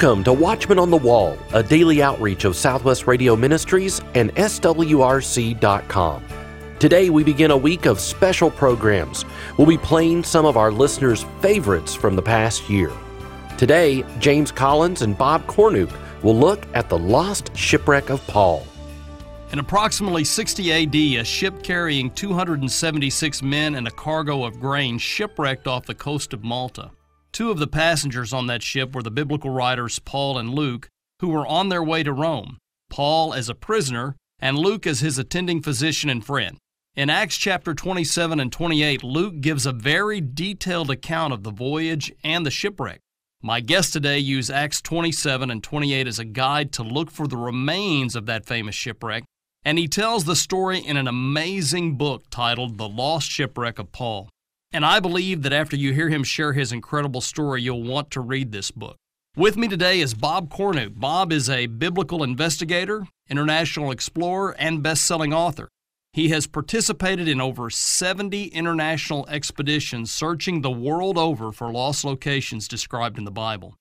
Welcome to Watchman on the Wall, a daily outreach of Southwest Radio Ministries and SWRC.com. Today we begin a week of special programs. We'll be playing some of our listeners' favorites from the past year. Today, James Collins and Bob Cornuke will look at the lost shipwreck of Paul. In approximately 60 AD, a ship carrying 276 men and a cargo of grain shipwrecked off the coast of Malta. Two of the passengers on that ship were the biblical writers Paul and Luke, who were on their way to Rome, Paul as a prisoner, and Luke as his attending physician and friend. In Acts chapter 27 and 28, Luke gives a very detailed account of the voyage and the shipwreck. My guests today use Acts 27 and 28 as a guide to look for the remains of that famous shipwreck, and he tells the story in an amazing book titled The Lost Shipwreck of Paul. And I believe that after you hear him share his incredible story, you'll want to read this book. With me today is Bob Cornuke. Bob is a biblical investigator, international explorer, and best selling author. He has participated in over 70 international expeditions searching the world over for lost locations described in the Bible.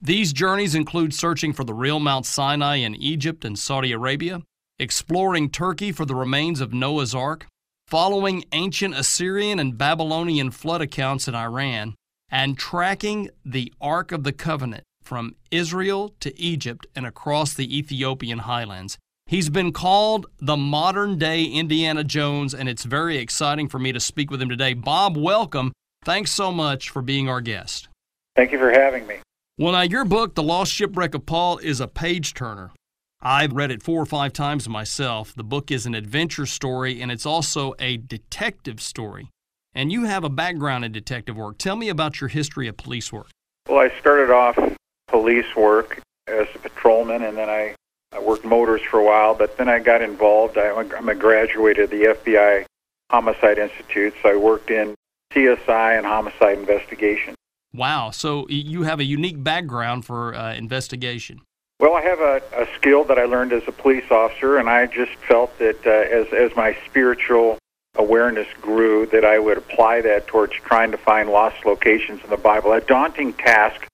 These journeys include searching for the real Mount Sinai in Egypt and Saudi Arabia, exploring Turkey for the remains of Noah's Ark, following ancient Assyrian and Babylonian flood accounts in Iran, and tracking the Ark of the Covenant from Israel to Egypt and across the Ethiopian highlands. He's been called the modern day Indiana Jones, and it's very exciting for me to speak with him today. Bob, welcome. Thanks so much for being our guest. Thank you for having me. Well, now, your book, The Lost Shipwreck of Paul, is a page turner. I've read it four or five times myself. The book is an adventure story and it's also a detective story. And you have a background in detective work. Tell me about your history of police work. Well, I started off police work as a patrolman and then I, I worked motors for a while, but then I got involved. I, I'm a graduate of the FBI Homicide Institute, so I worked in CSI and homicide investigation. Wow. So you have a unique background for uh, investigation. Well, I have a, a skill that I learned as a police officer, and I just felt that uh, as as my spiritual awareness grew, that I would apply that towards trying to find lost locations in the Bible. A daunting task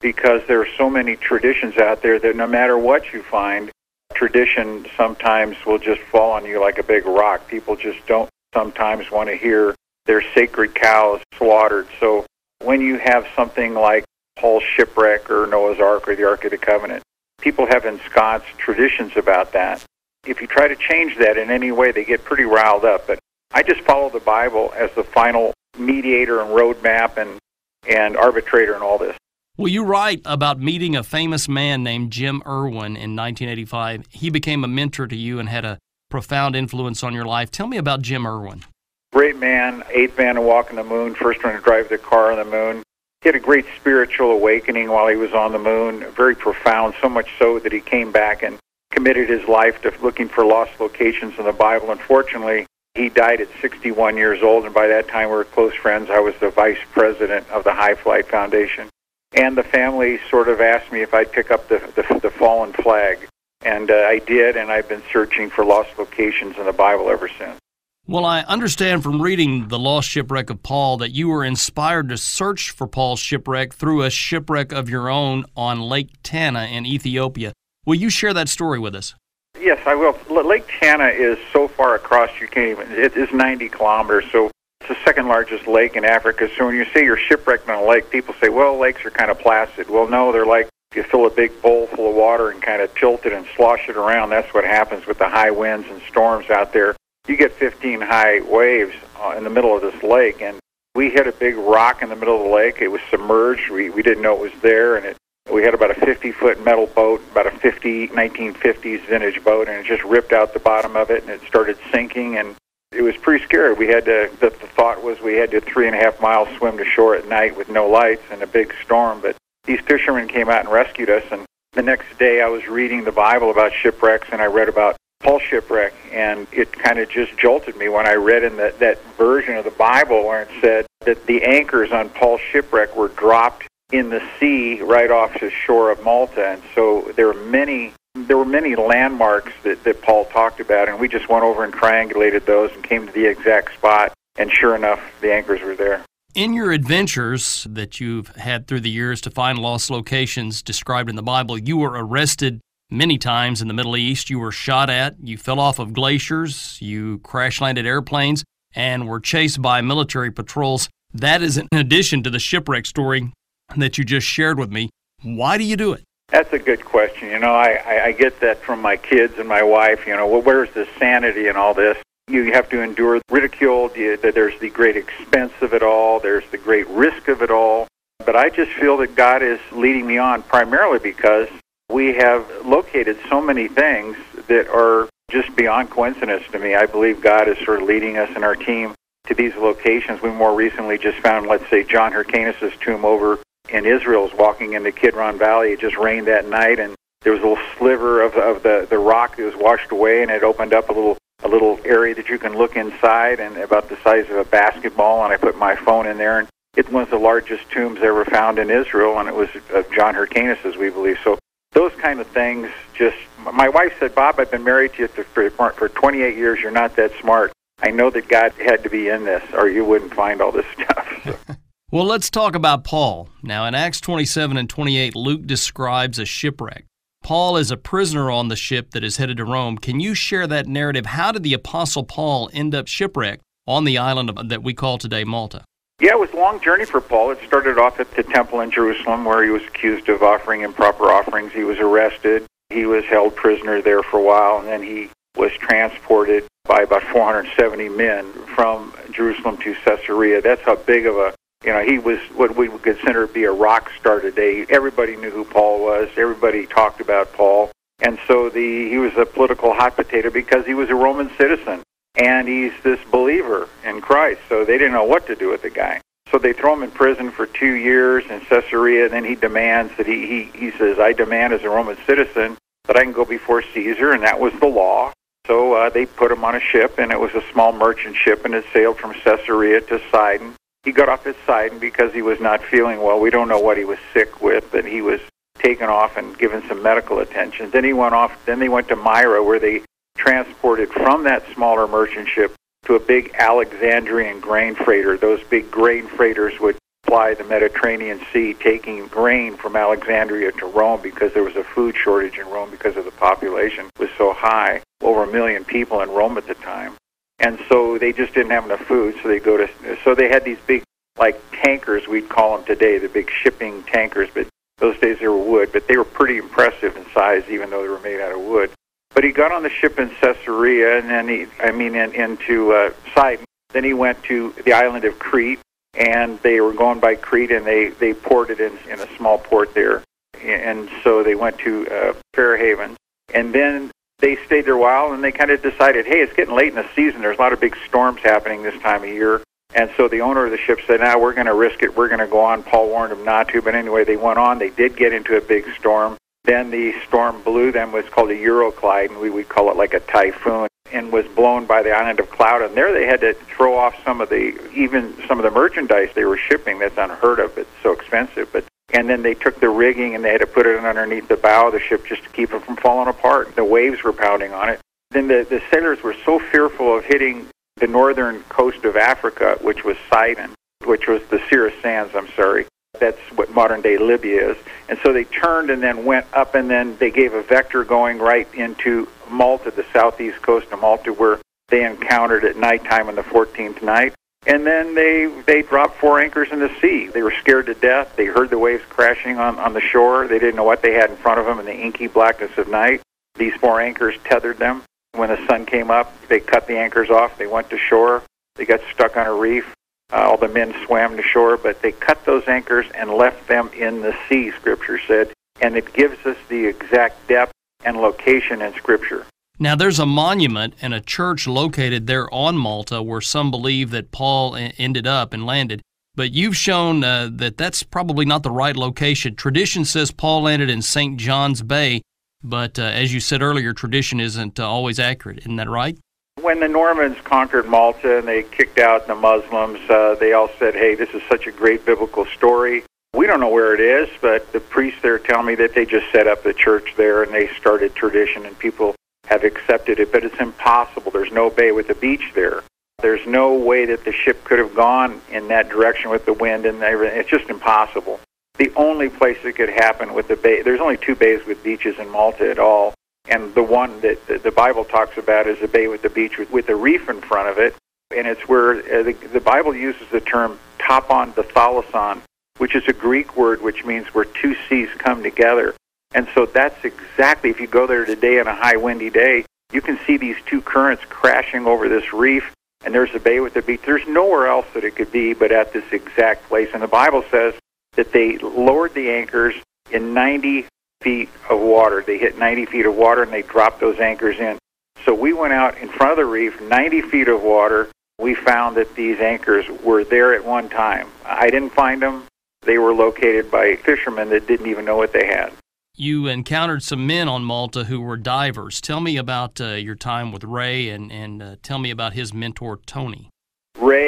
because there are so many traditions out there that no matter what you find, tradition sometimes will just fall on you like a big rock. People just don't sometimes want to hear their sacred cows slaughtered. So when you have something like Paul's shipwreck or Noah's Ark or the Ark of the Covenant, people have ensconced traditions about that. If you try to change that in any way, they get pretty riled up. But I just follow the Bible as the final mediator and roadmap and, and arbitrator in all this. Well, you write about meeting a famous man named Jim Irwin in 1985. He became a mentor to you and had a profound influence on your life. Tell me about Jim Irwin. Great man, eighth man to walk on the moon, first one to drive the car on the moon. He had a great spiritual awakening while he was on the moon, very profound, so much so that he came back and committed his life to looking for lost locations in the Bible. Unfortunately, he died at 61 years old, and by that time we were close friends. I was the vice president of the High Flight Foundation. And the family sort of asked me if I'd pick up the, the, the fallen flag. And uh, I did, and I've been searching for lost locations in the Bible ever since. Well, I understand from reading The Lost Shipwreck of Paul that you were inspired to search for Paul's shipwreck through a shipwreck of your own on Lake Tana in Ethiopia. Will you share that story with us? Yes, I will. Lake Tana is so far across you can't even. It is 90 kilometers, so it's the second largest lake in Africa. So when you say you're shipwrecked on a lake, people say, well, lakes are kind of placid. Well, no, they're like you fill a big bowl full of water and kind of tilt it and slosh it around. That's what happens with the high winds and storms out there you get 15 high waves uh, in the middle of this lake, and we hit a big rock in the middle of the lake. It was submerged. We we didn't know it was there, and it we had about a 50 foot metal boat, about a 50 1950s vintage boat, and it just ripped out the bottom of it, and it started sinking, and it was pretty scary. We had to. The, the thought was we had to three and a half miles swim to shore at night with no lights and a big storm, but these fishermen came out and rescued us, and the next day I was reading the Bible about shipwrecks, and I read about Paul shipwreck, and it kind of just jolted me when I read in that that version of the Bible where it said that the anchors on Paul's shipwreck were dropped in the sea right off the shore of Malta, and so there were many there were many landmarks that, that Paul talked about, and we just went over and triangulated those and came to the exact spot, and sure enough, the anchors were there. In your adventures that you've had through the years to find lost locations described in the Bible, you were arrested many times in the Middle East. You were shot at, you fell off of glaciers, you crash landed airplanes, and were chased by military patrols. That is in addition to the shipwreck story that you just shared with me. Why do you do it? That's a good question. You know, I, I, get that from my kids and my wife. You know, well, where's the sanity in all this? You have to endure ridicule. There's the great expense of it all. There's the great risk of it all. But I just feel that God is leading me on primarily because we have located so many things that are just beyond coincidence to me. I believe God is sort of leading us and our team to these locations. We more recently just found, let's say, John Hyrcanus' tomb over in Israel. Was walking into Kidron Valley. It just rained that night, and there was a little sliver of, of the, the rock that was washed away, and it opened up a little a little area that you can look inside and about the size of a basketball and I put my phone in there and it was the largest tombs ever found in Israel and it was of John Hyrcanus as we believe. So those kind of things just my wife said, Bob, I've been married to you for, for 28 years. You're not that smart. I know that God had to be in this or you wouldn't find all this stuff. well, let's talk about Paul. Now, in Acts 27 and 28, Luke describes a shipwreck. Paul is a prisoner on the ship that is headed to Rome. Can you share that narrative? How did the Apostle Paul end up shipwrecked on the island of, that we call today Malta? Yeah, it was a long journey for Paul. It started off at the temple in Jerusalem where he was accused of offering improper offerings. He was arrested. He was held prisoner there for a while, and then he was transported by about 470 men from Jerusalem to Caesarea. That's how big of a you know, he was what we would consider to be a rock star today. Everybody knew who Paul was. Everybody talked about Paul. And so the he was a political hot potato because he was a Roman citizen and he's this believer in Christ. So they didn't know what to do with the guy. So they throw him in prison for two years in Caesarea. And then he demands that he, he, he says, I demand as a Roman citizen that I can go before Caesar. And that was the law. So uh, they put him on a ship, and it was a small merchant ship, and it sailed from Caesarea to Sidon he got off his side because he was not feeling well. We don't know what he was sick with, but he was taken off and given some medical attention. Then he went off. Then they went to Myra, where they transported from that smaller merchant ship to a big Alexandrian grain freighter. Those big grain freighters would fly the Mediterranean Sea, taking grain from Alexandria to Rome because there was a food shortage in Rome because of the population was so high, over a million people in Rome at the time and so they just didn't have enough food. So they go to so they had these big like tankers we'd call them today, the big shipping tankers, but those days they were wood, but they were pretty impressive in size, even though they were made out of wood. But he got on the ship in Caesarea, and then he, I mean, in, into uh, Sidon. Then he went to the island of Crete, and they were going by Crete, and they they ported in in a small port there, and so they went to uh, Fair Haven, and then they stayed there a while and they kind of decided, hey, it's getting late in the season. There's a lot of big storms happening this time of year. And so the owner of the ship said, now nah, we're going to risk it. We're going to go on. Paul warned them not to. But anyway, they went on. They did get into a big storm. Then the storm blew them. Was called a Euroclide, and we would call it like a typhoon, and was blown by the island of Cloud. And there they had to throw off some of the, even some of the merchandise they were shipping. That's unheard of. It's so expensive. But and then they took the rigging and they had to put it underneath the bow of the ship just to keep it from falling apart. The waves were pounding on it. Then the, the sailors were so fearful of hitting the northern coast of Africa, which was Sidon, which was the Sirte Sands, I'm sorry. That's what modern day Libya is. And so they turned and then went up, and then they gave a vector going right into Malta, the southeast coast of Malta, where they encountered at nighttime on the 14th night and then they they dropped four anchors in the sea. They were scared to death. They heard the waves crashing on on the shore. They didn't know what they had in front of them in the inky blackness of night. These four anchors tethered them. When the sun came up, they cut the anchors off. They went to shore. They got stuck on a reef. Uh, all the men swam to shore, but they cut those anchors and left them in the sea. Scripture said, and it gives us the exact depth and location in Scripture. Now, there's a monument and a church located there on Malta where some believe that Paul ended up and landed. But you've shown uh, that that's probably not the right location. Tradition says Paul landed in St. John's Bay, but uh, as you said earlier, tradition isn't uh, always accurate. Isn't that right? When the Normans conquered Malta and they kicked out the Muslims, uh, they all said, hey, this is such a great biblical story. We don't know where it is, but the priests there tell me that they just set up the church there and they started tradition, and people have accepted it, but it's impossible. There's no bay with a beach there. There's no way that the ship could have gone in that direction with the wind and everything. It's just impossible. The only place it could happen with the bay, there's only two bays with beaches in Malta at all. And the one that the Bible talks about is a bay with the beach with, with a reef in front of it. And it's where uh, the, the Bible uses the term topon dithalasson, which is a Greek word which means where two seas come together. And so that's exactly, if you go there today on a high windy day, you can see these two currents crashing over this reef, and there's a bay with a beach. There's nowhere else that it could be but at this exact place. And the Bible says that they lowered the anchors in 90 feet of water. They hit 90 feet of water and they dropped those anchors in. So we went out in front of the reef, 90 feet of water. We found that these anchors were there at one time. I didn't find them. They were located by fishermen that didn't even know what they had. You encountered some men on Malta who were divers. Tell me about uh, your time with Ray and, and uh, tell me about his mentor, Tony.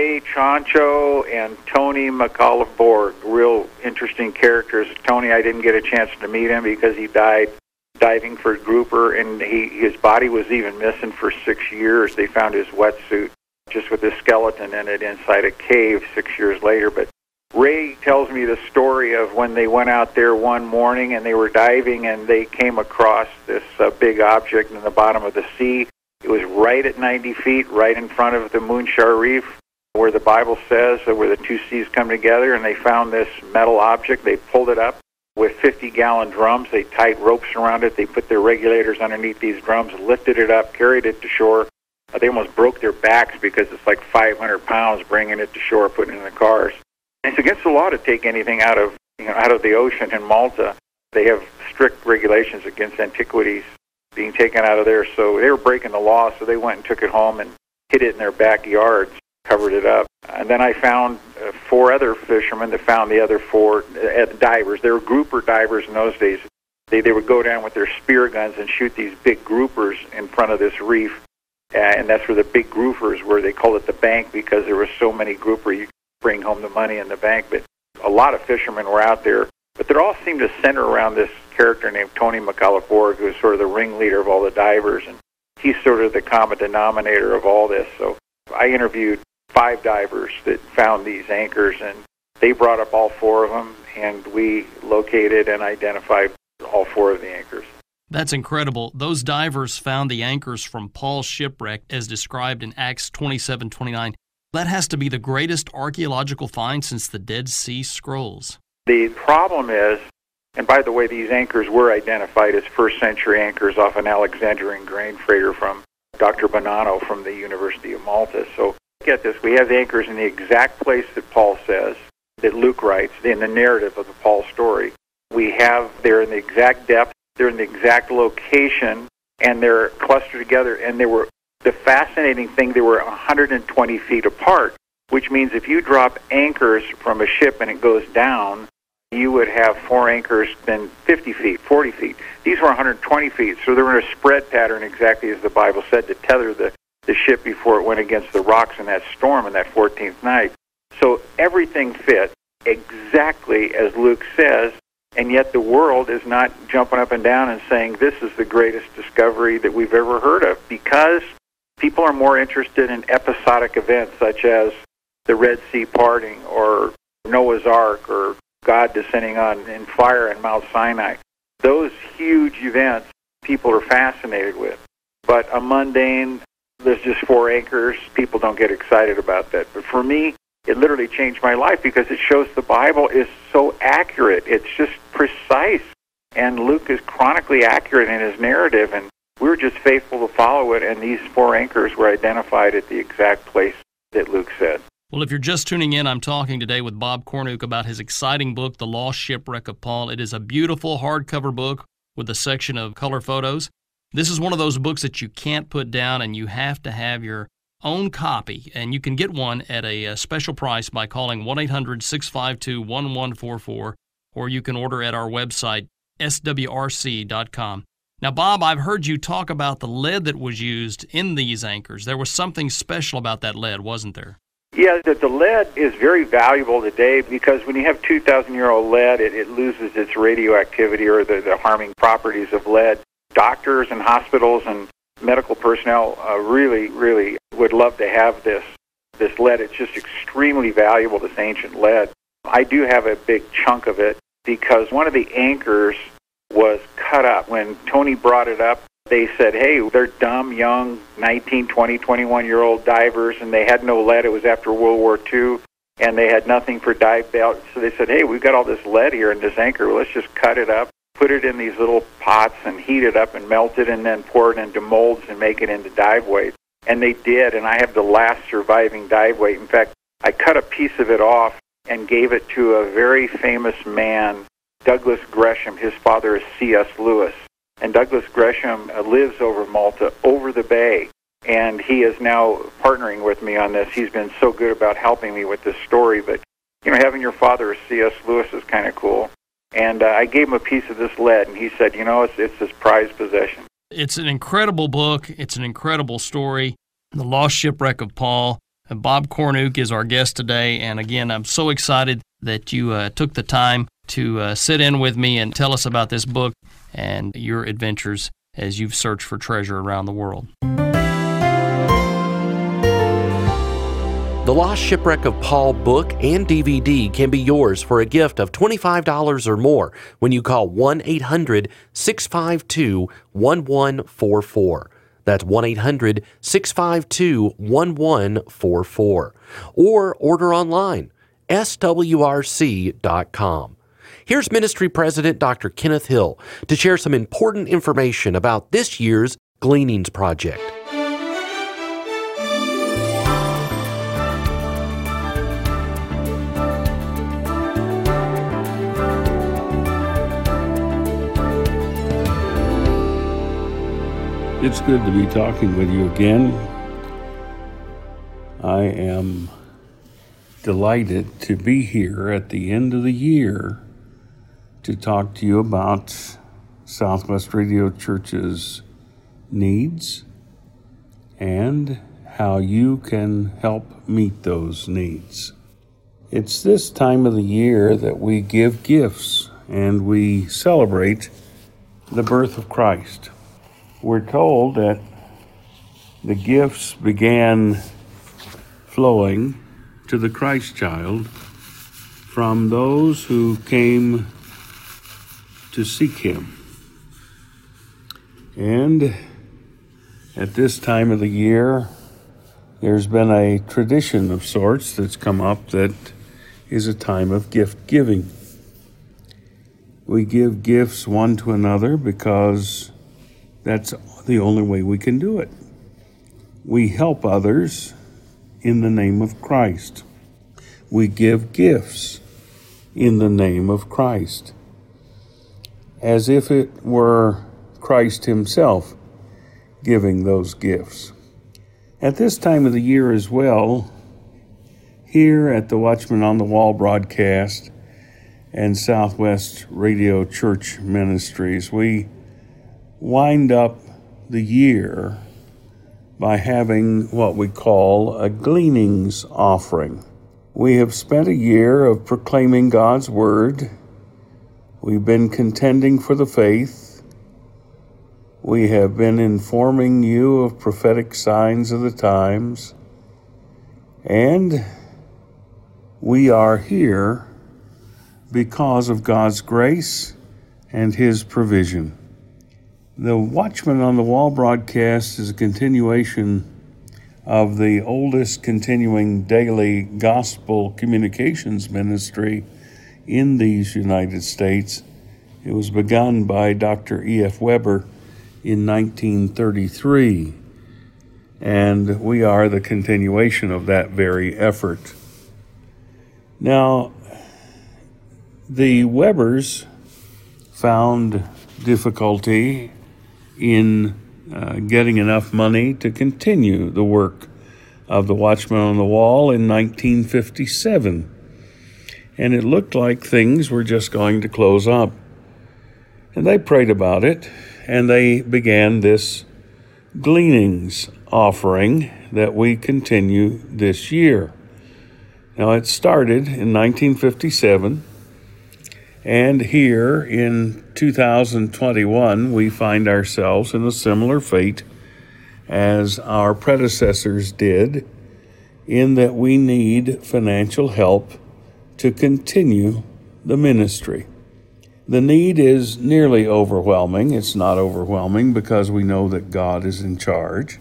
Ray Ciancio and Tony Micallef Borg, real interesting characters. Tony, I didn't get a chance to meet him because he died diving for grouper, and he his body was even missing for six years. They found his wetsuit just with a skeleton in it inside a cave six years later. But Ray tells me the story of when they went out there one morning and they were diving and they came across this uh, big object in the bottom of the sea. It was right at 90 feet, right in front of the Munxar Reef, where the Bible says that where the two seas come together. And they found this metal object. They pulled it up with 50 gallon drums. They tied ropes around it. They put their regulators underneath these drums, lifted it up, carried it to shore. Uh, they almost broke their backs because it's like 500 pounds bringing it to shore, putting it in the cars. It's against the law to take anything out of you know out of the ocean in Malta. They have strict regulations against antiquities being taken out of there. So they were breaking the law. So they went and took it home and hid it in their backyards, covered it up. And then I found uh, four other fishermen that found the other four uh, divers. They were grouper divers in those days. They they would go down with their spear guns and shoot these big groupers in front of this reef. Uh, and that's where the big groupers were. They called it the bank because there were so many grouper. You bring home the money in the bank. But a lot of fishermen were out there, but they all seemed to center around this character named Tony Micallef Borg, who's sort of the ringleader of all the divers, and he's sort of the common denominator of all this. So I interviewed five divers that found these anchors, and they brought up all four of them, and we located and identified all four of the anchors. That's incredible. Those divers found the anchors from Paul's shipwreck as described in Acts 27:29. That has to be the greatest archaeological find since the Dead Sea Scrolls. The problem is, and by the way, these anchors were identified as first century anchors off an Alexandrian grain freighter from Dr. Bonanno from the University of Malta. So get this, we have the anchors in the exact place that Paul says, that Luke writes in the narrative of the Paul story. We have they're in the exact depth, they're in the exact location, and they're clustered together, and they were the fascinating thing, they were 120 feet apart, which means if you drop anchors from a ship and it goes down, you would have four anchors then 50 feet, 40 feet. These were 120 feet, so they were in a spread pattern exactly as the Bible said to tether the, the ship before it went against the rocks in that storm in that 14th night. So everything fit exactly as Luke says, and yet the world is not jumping up and down and saying this is the greatest discovery that we've ever heard of because People are more interested in episodic events such as the Red Sea parting or Noah's Ark or God descending on in fire in Mount Sinai. Those huge events people are fascinated with. But a mundane, there's just four anchors, people don't get excited about that. But for me, it literally changed my life because it shows the Bible is so accurate. It's just precise. And Luke is chronically accurate in his narrative. And we were just faithful to follow it, and these four anchors were identified at the exact place that Luke said. Well, if you're just tuning in, I'm talking today with Bob Cornuke about his exciting book, The Lost Shipwreck of Paul. It is a beautiful hardcover book with a section of color photos. This is one of those books that you can't put down, and you have to have your own copy. And you can get one at a, a special price by calling 1 800 652 1144, or you can order at our website, swrc.com. Now, Bob, I've heard you talk about the lead that was used in these anchors. There was something special about that lead, wasn't there? Yeah, the, the lead is very valuable today because when you have 2,000 year old lead, it, it loses its radioactivity or the, the harming properties of lead. Doctors and hospitals and medical personnel uh, really, really would love to have this this lead. It's just extremely valuable, this ancient lead. I do have a big chunk of it because one of the anchors was cut up. When Tony brought it up, they said, hey, they're dumb, young, 19, 20, 21 year old divers, and they had no lead. It was after World War II, and they had nothing for dive belts. So they said, hey, we've got all this lead here in this anchor. Let's just cut it up, put it in these little pots, and heat it up and melt it, and then pour it into molds and make it into dive weight. And they did, and I have the last surviving dive weight. In fact, I cut a piece of it off and gave it to a very famous man, Douglas Gresham. His father is C.S. Lewis. And Douglas Gresham uh, lives over Malta, over the bay. And he is now partnering with me on this. He's been so good about helping me with this story. But, you know, having your father C.S. Lewis is kind of cool. And uh, I gave him a piece of this lead, and he said, you know, it's, it's his prized possession. It's an incredible book. It's an incredible story. The Lost Shipwreck of Paul. Bob Cornuke is our guest today. And again, I'm so excited that you uh, took the time to uh, sit in with me and tell us about this book and your adventures as you've searched for treasure around the world. The Lost Shipwreck of Paul book and DVD can be yours for a gift of $25 or more when you call 1 800 652 1144. That's 1 800 652 1144. Or order online, swrc.com. Here's Ministry President Dr. Kenneth Hill to share some important information about this year's Gleanings Project. It's good to be talking with you again. I am delighted to be here at the end of the year to talk to you about Southwest Radio Church's needs and how you can help meet those needs. It's this time of the year that we give gifts and we celebrate the birth of Christ we're told that the gifts began flowing to the Christ child from those who came to seek him. And at this time of the year, there's been a tradition of sorts that's come up that is a time of gift giving. We give gifts one to another because that's the only way we can do it. We help others in the name of Christ. We give gifts in the name of Christ, as if it were Christ Himself giving those gifts. At this time of the year as well, here at the Watchman on the Wall broadcast and Southwest Radio Church Ministries, we wind up the year by having what we call a gleanings offering. We have spent a year of proclaiming God's Word. We've been contending for the faith. We have been informing you of prophetic signs of the times. And we are here because of God's grace and His provision. The Watchman on the Wall broadcast is a continuation of the oldest continuing daily gospel communications ministry in these United States. It was begun by Dr. E.F. Webber in 1933, and we are the continuation of that very effort. Now, the Webbers found difficulty in uh, getting enough money to continue the work of the Watchman on the Wall in 1957. And it looked like things were just going to close up. And they prayed about it, and they began this gleanings offering that we continue this year. Now, it started in 1957 and here in 2021, we find ourselves in a similar fate as our predecessors did in that we need financial help to continue the ministry. The need is nearly overwhelming. It's not overwhelming because we know that God is in charge.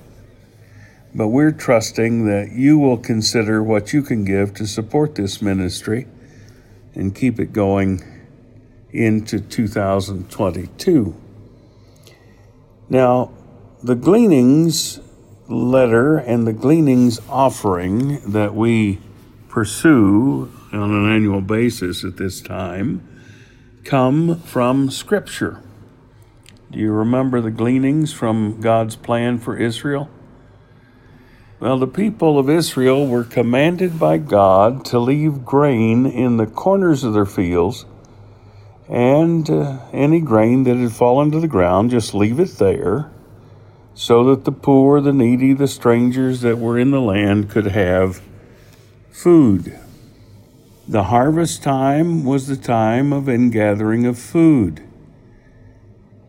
But we're trusting that you will consider what you can give to support this ministry and keep it going into 2022. Now, the gleanings letter and the gleanings offering that we pursue on an annual basis at this time come from Scripture. Do you remember the gleanings from God's plan for Israel? Well, the people of Israel were commanded by God to leave grain in the corners of their fields, and uh, any grain that had fallen to the ground, just leave it there, so that the poor, the needy, the strangers that were in the land could have food. The harvest time was the time of ingathering of food.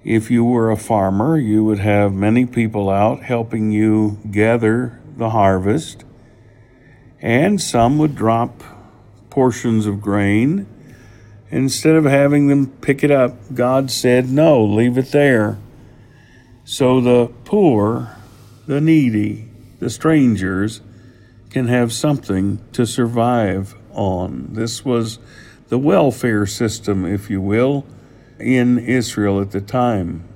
If you were a farmer, you would have many people out helping you gather the harvest, and some would drop portions of grain. Instead of having them pick it up, God said, No, leave it there. So the poor, the needy, the strangers can have something to survive on. This was the welfare system, if you will, in Israel at the time.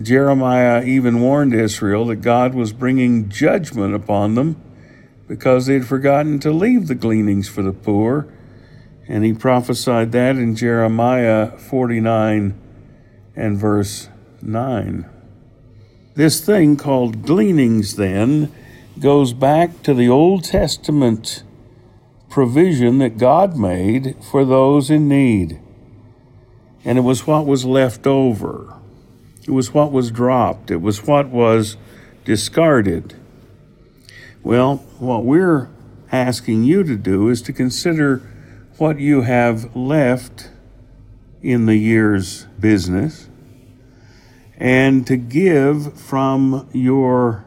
Jeremiah even warned Israel that God was bringing judgment upon them because they had forgotten to leave the gleanings for the poor. And he prophesied that in Jeremiah 49 and verse 9. This thing called gleanings, then, goes back to the Old Testament provision that God made for those in need. And it was what was left over. It was what was dropped. It was what was discarded. Well, what we're asking you to do is to consider what you have left in the year's business and to give from your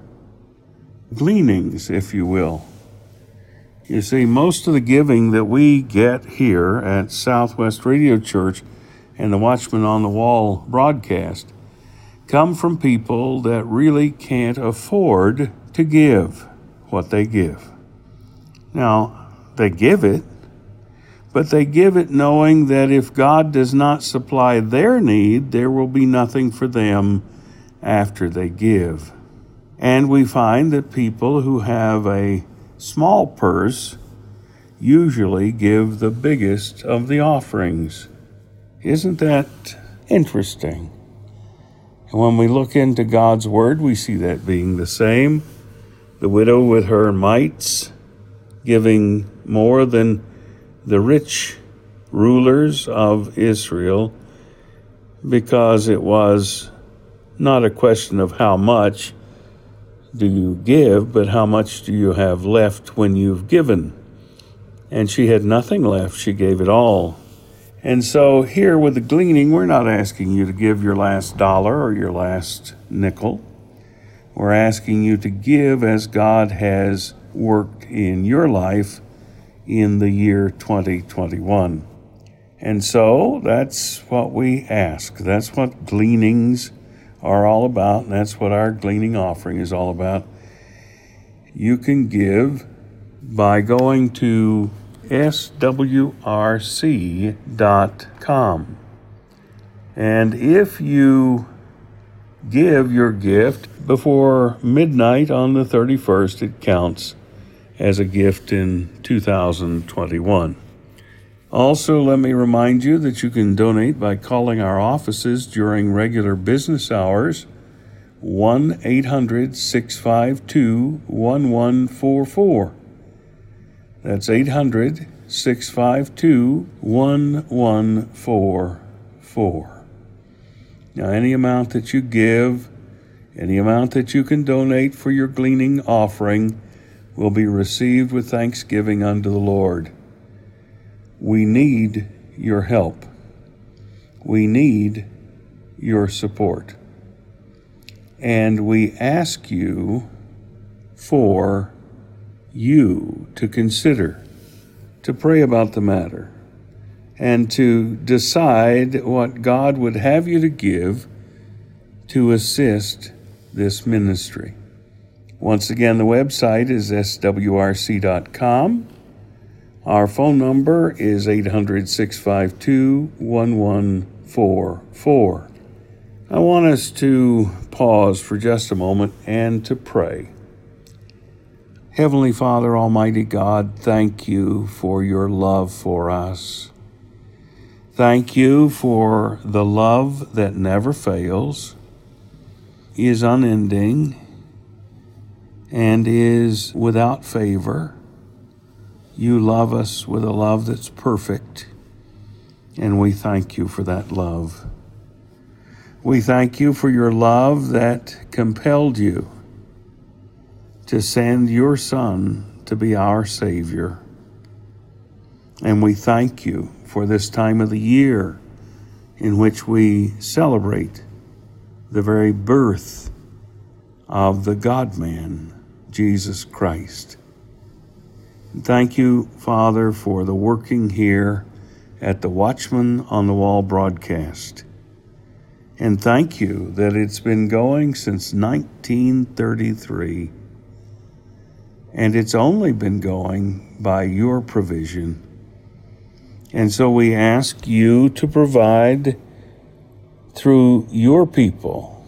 gleanings, if you will. You see, most of the giving that we get here at Southwest Radio Church and the Watchman on the Wall broadcast come from people that really can't afford to give what they give. Now, they give it, but they give it knowing that if God does not supply their need, there will be nothing for them after they give. And we find that people who have a small purse usually give the biggest of the offerings. Isn't that interesting? And when we look into God's Word, we see that being the same. The widow with her mites giving more than the rich rulers of Israel because it was not a question of how much do you give, but how much do you have left when you've given? And she had nothing left, she gave it all. And so, here with the gleaning, we're not asking you to give your last dollar or your last nickel. We're asking you to give as God has worked in your life in the year 2021. And so, that's what we ask. That's what gleanings are all about, and that's what our gleaning offering is all about. You can give by going to swrc.com. And if you give your gift before midnight on the 31st, it counts as a gift in 2021. Also, let me remind you that you can donate by calling our offices during regular business hours 1 800 652 1144. That's 800 652 1144. Now, any amount that you give, any amount that you can donate for your gleaning offering, will be received with thanksgiving unto the Lord. We need your help. We need your support. And we ask you for you to consider, to pray about the matter, and to decide what God would have you to give to assist this ministry. Once again, the website is swrc.com. Our phone number is 800 652 1144. I want us to pause for just a moment and to pray. Heavenly Father, Almighty God, thank you for your love for us. Thank you for the love that never fails, is unending, and is without favor. You love us with a love that's perfect, and we thank you for that love. We thank you for your love that compelled you to send your Son to be our Savior. And we thank you for this time of the year in which we celebrate the very birth of the God man, Jesus Christ. Thank you, Father, for the working here at the Watchman on the Wall broadcast. And thank you that it's been going since 1933 and it's only been going by your provision. And so we ask you to provide through your people.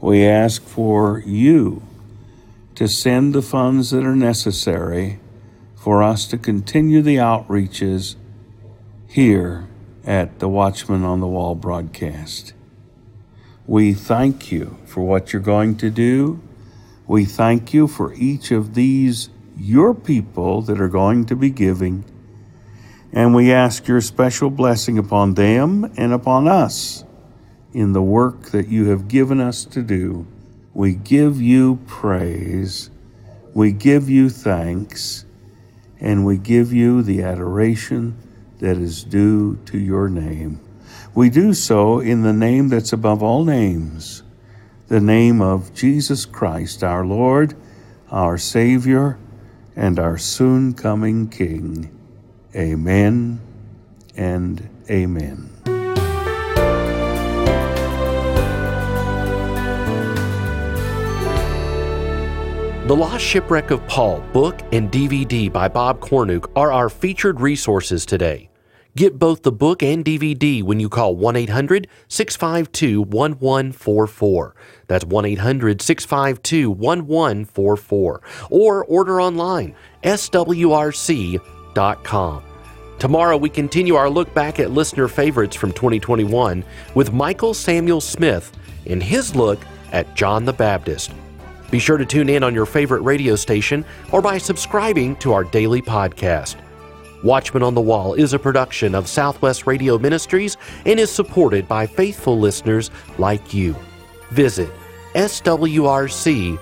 We ask for you to send the funds that are necessary for us to continue the outreaches here at the Watchman on the Wall broadcast. We thank you for what you're going to do we thank you for each of these, your people, that are going to be giving. And we ask your special blessing upon them and upon us in the work that you have given us to do. We give you praise, we give you thanks, and we give you the adoration that is due to your name. We do so in the name that's above all names the name of Jesus Christ, our Lord, our Savior, and our soon coming King. Amen and amen. The Lost Shipwreck of Paul book and DVD by Bob Cornuke are our featured resources today. Get both the book and DVD when you call 1 800 652 1144. That's 1 800 652 1144. Or order online, swrc.com. Tomorrow, we continue our look back at listener favorites from 2021 with Michael Samuel Smith and his look at John the Baptist. Be sure to tune in on your favorite radio station or by subscribing to our daily podcast. Watchman on the Wall is a production of Southwest Radio Ministries and is supported by faithful listeners like you. Visit swrc.com.